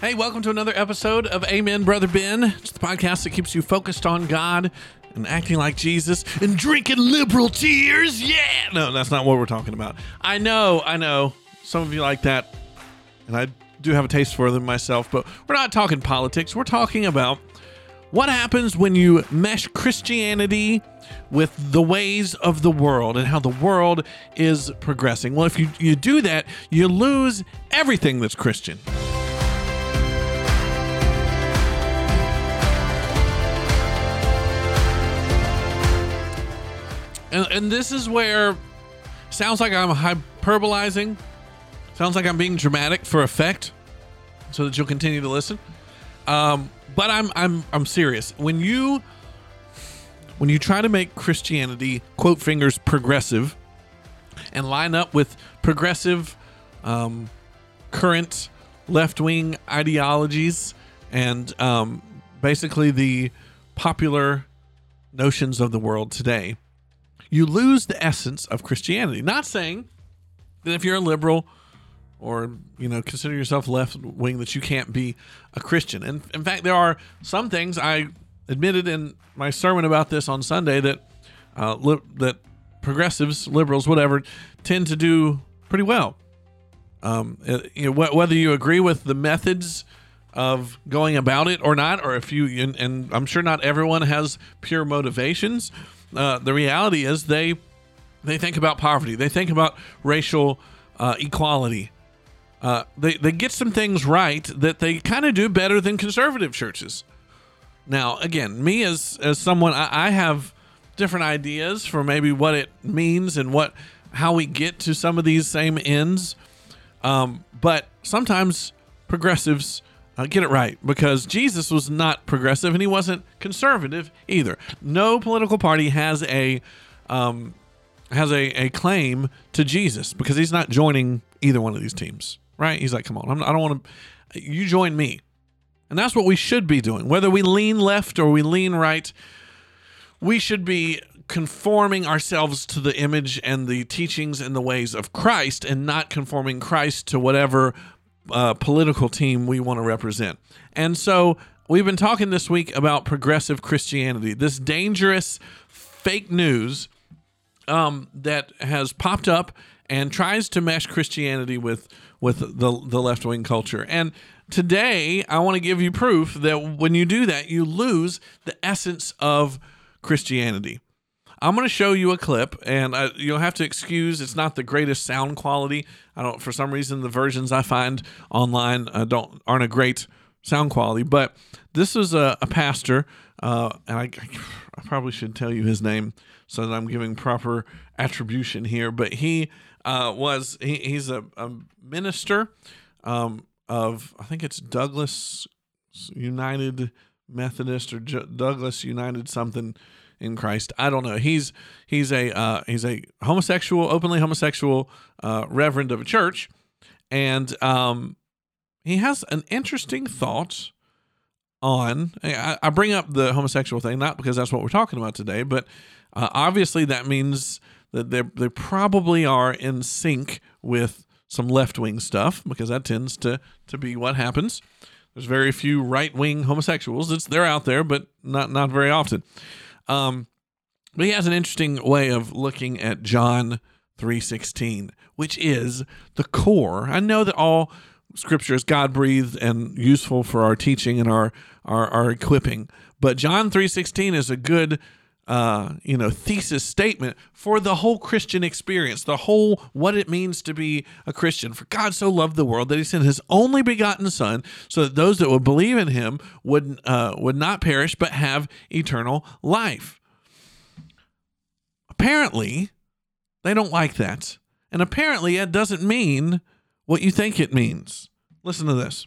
Hey, welcome to another episode of Amen, Brother Ben. It's the podcast that keeps you focused on God and acting like Jesus and drinking liberal tears. Yeah! No, that's not what we're talking about. I know, I know. Some of you like that, and I do have a taste for them myself, but we're not talking politics. We're talking about what happens when you mesh Christianity with the ways of the world and how the world is progressing. Well, if you, you do that, you lose everything that's Christian. And, and this is where sounds like I'm hyperbolizing, sounds like I'm being dramatic for effect, so that you'll continue to listen. Um, but I'm I'm I'm serious. When you when you try to make Christianity quote fingers progressive and line up with progressive um, current left wing ideologies and um, basically the popular notions of the world today, you lose the essence of Christianity. Not saying that if you're a liberal or you know consider yourself left wing that you can't be a Christian. And in fact, there are some things I admitted in my sermon about this on Sunday that uh, li- that progressives, liberals, whatever, tend to do pretty well. Um, you know, wh- whether you agree with the methods of going about it or not, or if you and, and I'm sure not everyone has pure motivations. Uh, the reality is they they think about poverty, they think about racial uh, equality, uh, they they get some things right that they kind of do better than conservative churches. Now, again, me as as someone, I, I, have different ideas for maybe what it means and what how we get to some of these same ends. Um, but sometimes progressives get it right because Jesus was not progressive and he wasn't conservative either. No political party has a um, has a, a claim to Jesus because he's not joining either one of these teams right? He's like, come on, I'm, I do not want to. You join me, and that's what we should be doing. Whether we lean left or we lean right, we should be conforming ourselves to the image and the teachings and the ways of Christ, and not conforming Christ to whatever uh, political team we want to represent. And so we've been talking this week about progressive Christianity, this dangerous fake news um, that has popped up and tries to mesh Christianity with with the the left wing culture. And today, I want to give you proof that when you do that, you lose the essence of Christianity. I'm going to show you a clip, and I, you'll have to excuse it's not the greatest sound quality. I don't, for some reason, the versions I find online uh, don't aren't a great sound quality. But this is a, a pastor, uh, and I, I probably should tell you his name so that I'm giving proper attribution here. But he uh, was he, he's a, a minister um, of I think it's Douglas United Methodist or J- Douglas United something in Christ. I don't know. He's he's a uh, he's a homosexual, openly homosexual uh, reverend of a church, and um, he has an interesting thought on. I, I, bring up the homosexual thing not because that's what we're talking about today, but uh, obviously that means that they they probably are in sync with some left wing stuff because that tends to to be what happens. There's very few right wing homosexuals. It's they're out there, but not not very often. Um, but he has an interesting way of looking at John 3:16, which is the core. I know that all scripture is God breathed and useful for our teaching and our, our our equipping, but John 3:16 is a good uh, you know, thesis statement for the whole Christian experience, the whole what it means to be a Christian. For God so loved the world that He sent His only begotten Son, so that those that would believe in Him would uh, would not perish but have eternal life. Apparently, they don't like that, and apparently, it doesn't mean what you think it means. Listen to this.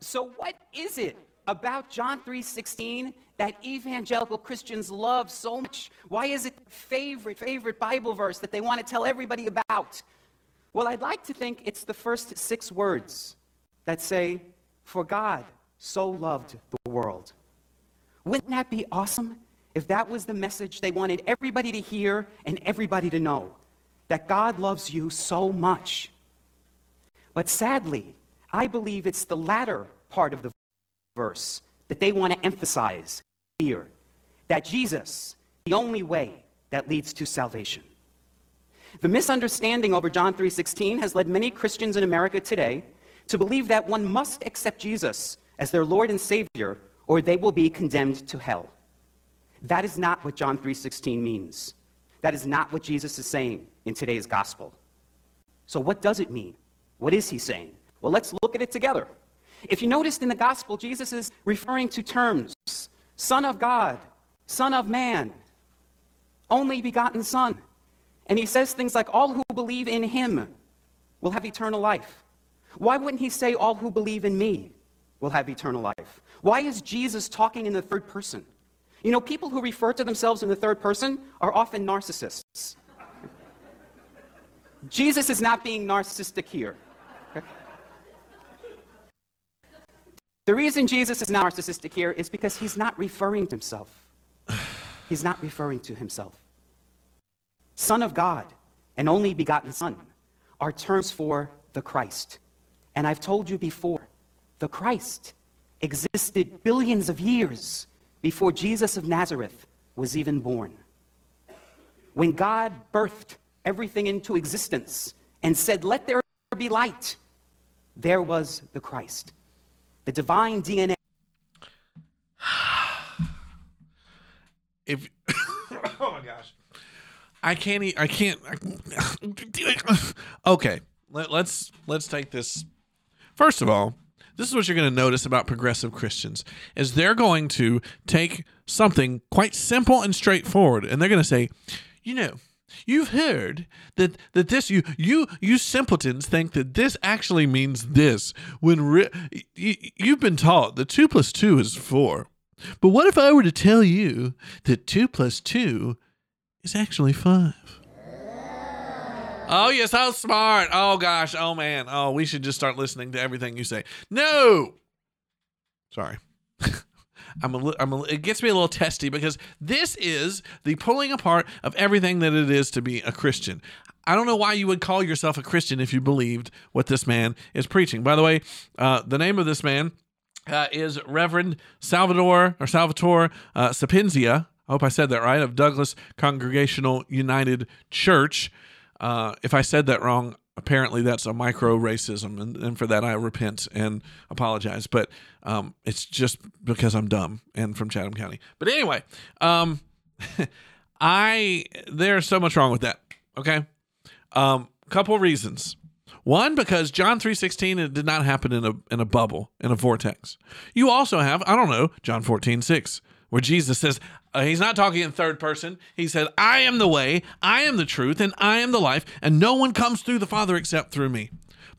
So, what is it about John 3:16 that evangelical Christians love so much? Why is it their favorite favorite Bible verse that they want to tell everybody about? Well, I'd like to think it's the first 6 words that say for God so loved the world. Wouldn't that be awesome if that was the message they wanted everybody to hear and everybody to know? That God loves you so much. But sadly, I believe it's the latter part of the verse that they want to emphasize here that Jesus, the only way that leads to salvation. The misunderstanding over John 3:16 has led many Christians in America today to believe that one must accept Jesus as their Lord and Savior or they will be condemned to hell. That is not what John 3:16 means. That is not what Jesus is saying in today's gospel. So what does it mean? What is he saying? Well, let's look at it together. If you noticed in the gospel, Jesus is referring to terms Son of God, Son of Man, only begotten Son. And he says things like, All who believe in him will have eternal life. Why wouldn't he say, All who believe in me will have eternal life? Why is Jesus talking in the third person? You know, people who refer to themselves in the third person are often narcissists. Jesus is not being narcissistic here. The reason Jesus is narcissistic here is because he's not referring to himself. He's not referring to himself. Son of God and only begotten Son are terms for the Christ. And I've told you before, the Christ existed billions of years before Jesus of Nazareth was even born. When God birthed everything into existence and said, Let there be light, there was the Christ the divine DNA. If oh my gosh, I can't. I can't. I, okay, let, let's let's take this. First of all, this is what you're going to notice about progressive Christians is they're going to take something quite simple and straightforward, and they're going to say, you know, You've heard that that this you you you simpletons think that this actually means this when re- you, you've been taught that two plus two is four. But what if I were to tell you that two plus two is actually five? Oh, you're so smart. Oh gosh. Oh man. Oh, we should just start listening to everything you say. No. Sorry. I'm a, I'm a, it gets me a little testy because this is the pulling apart of everything that it is to be a Christian. I don't know why you would call yourself a Christian if you believed what this man is preaching. By the way, uh, the name of this man uh, is Reverend Salvador or Salvatore uh, Sapienza. I hope I said that right. Of Douglas Congregational United Church. Uh, if I said that wrong, apparently that's a micro racism, and, and for that I repent and apologize. But um, it's just because I'm dumb and from Chatham County. But anyway, um, I there's so much wrong with that. Okay, um, couple reasons. One, because John 3.16, it did not happen in a in a bubble, in a vortex. You also have, I don't know, John 14, 6, where Jesus says, uh, he's not talking in third person. He says, I am the way, I am the truth, and I am the life, and no one comes through the Father except through me.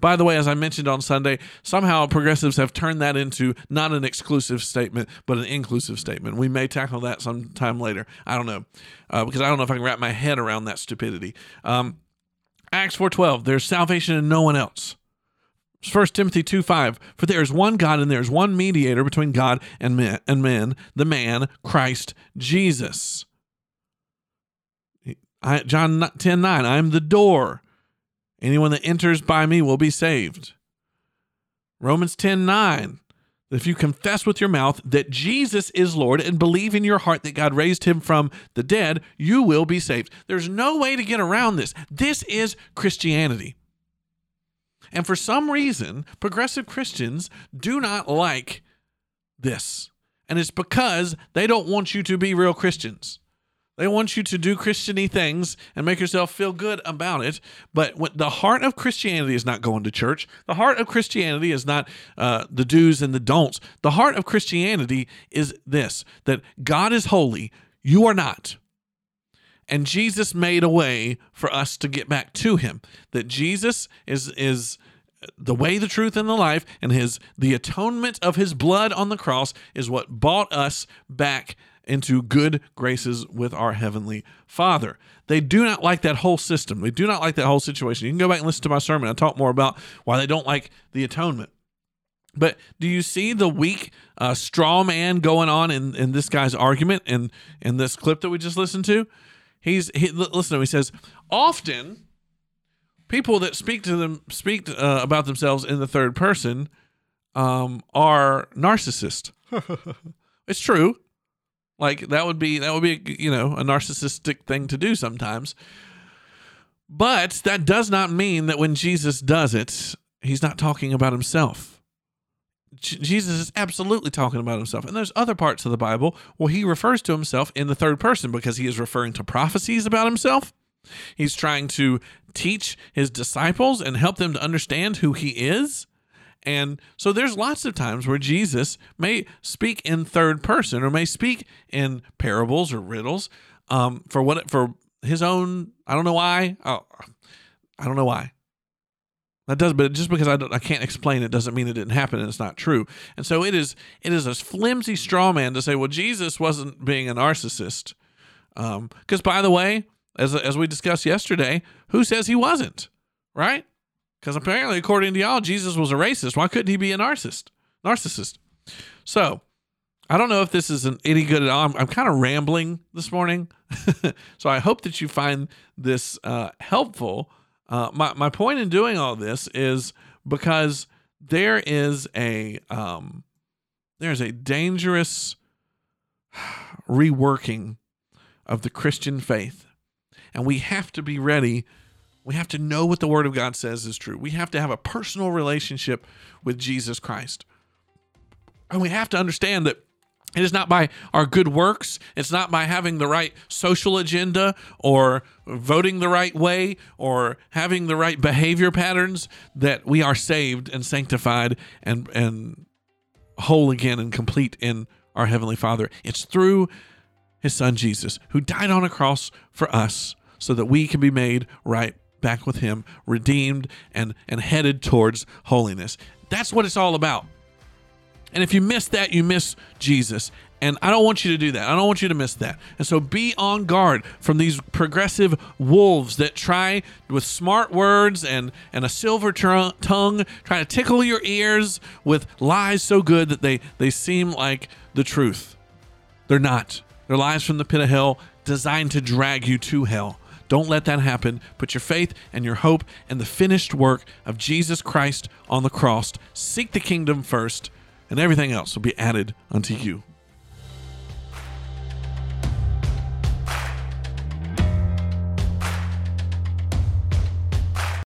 By the way, as I mentioned on Sunday, somehow progressives have turned that into not an exclusive statement, but an inclusive statement. We may tackle that sometime later. I don't know, uh, because I don't know if I can wrap my head around that stupidity. Um, Acts 4.12, there's salvation in no one else. 1 Timothy 2 5, for there is one God and there is one mediator between God and men, and men the man, Christ Jesus. I, John 10 9, I am the door. Anyone that enters by me will be saved. Romans 10 9, if you confess with your mouth that Jesus is Lord and believe in your heart that God raised him from the dead, you will be saved. There's no way to get around this. This is Christianity. And for some reason, progressive Christians do not like this. And it's because they don't want you to be real Christians. They want you to do Christiany things and make yourself feel good about it. But what, the heart of Christianity is not going to church. The heart of Christianity is not uh, the do's and the don'ts. The heart of Christianity is this that God is holy, you are not. And Jesus made a way for us to get back to him. That Jesus is is the way, the truth, and the life, and his the atonement of his blood on the cross is what bought us back into good graces with our heavenly Father. They do not like that whole system. They do not like that whole situation. You can go back and listen to my sermon. I talk more about why they don't like the atonement. But do you see the weak uh, straw man going on in, in this guy's argument in, in this clip that we just listened to? He's he, listen to him. He says, often people that speak to them speak uh, about themselves in the third person um, are narcissists. it's true. Like that would be that would be you know a narcissistic thing to do sometimes. But that does not mean that when Jesus does it, he's not talking about himself. Jesus is absolutely talking about himself. And there's other parts of the Bible where he refers to himself in the third person because he is referring to prophecies about himself. He's trying to teach his disciples and help them to understand who he is. And so there's lots of times where Jesus may speak in third person or may speak in parables or riddles um, for what for his own. I don't know why. Oh, I don't know why. That does, but just because I, I can't explain it doesn't mean it didn't happen and it's not true. And so it is. It is a flimsy straw man to say, well, Jesus wasn't being a narcissist. Because um, by the way, as as we discussed yesterday, who says he wasn't? Right? Because apparently, according to y'all, Jesus was a racist. Why couldn't he be a narcissist? Narcissist. So, I don't know if this is an, any good at all. I'm, I'm kind of rambling this morning, so I hope that you find this uh, helpful. Uh, my my point in doing all this is because there is a um, there's a dangerous reworking of the Christian faith, and we have to be ready we have to know what the Word of God says is true. We have to have a personal relationship with Jesus Christ. And we have to understand that it is not by our good works. It's not by having the right social agenda or voting the right way or having the right behavior patterns that we are saved and sanctified and, and whole again and complete in our Heavenly Father. It's through His Son Jesus, who died on a cross for us so that we can be made right back with him, redeemed and and headed towards holiness. That's what it's all about. And if you miss that, you miss Jesus. And I don't want you to do that. I don't want you to miss that. And so be on guard from these progressive wolves that try with smart words and, and a silver tr- tongue, try to tickle your ears with lies so good that they, they seem like the truth. They're not. They're lies from the pit of hell designed to drag you to hell. Don't let that happen. Put your faith and your hope in the finished work of Jesus Christ on the cross. Seek the kingdom first, and everything else will be added unto you.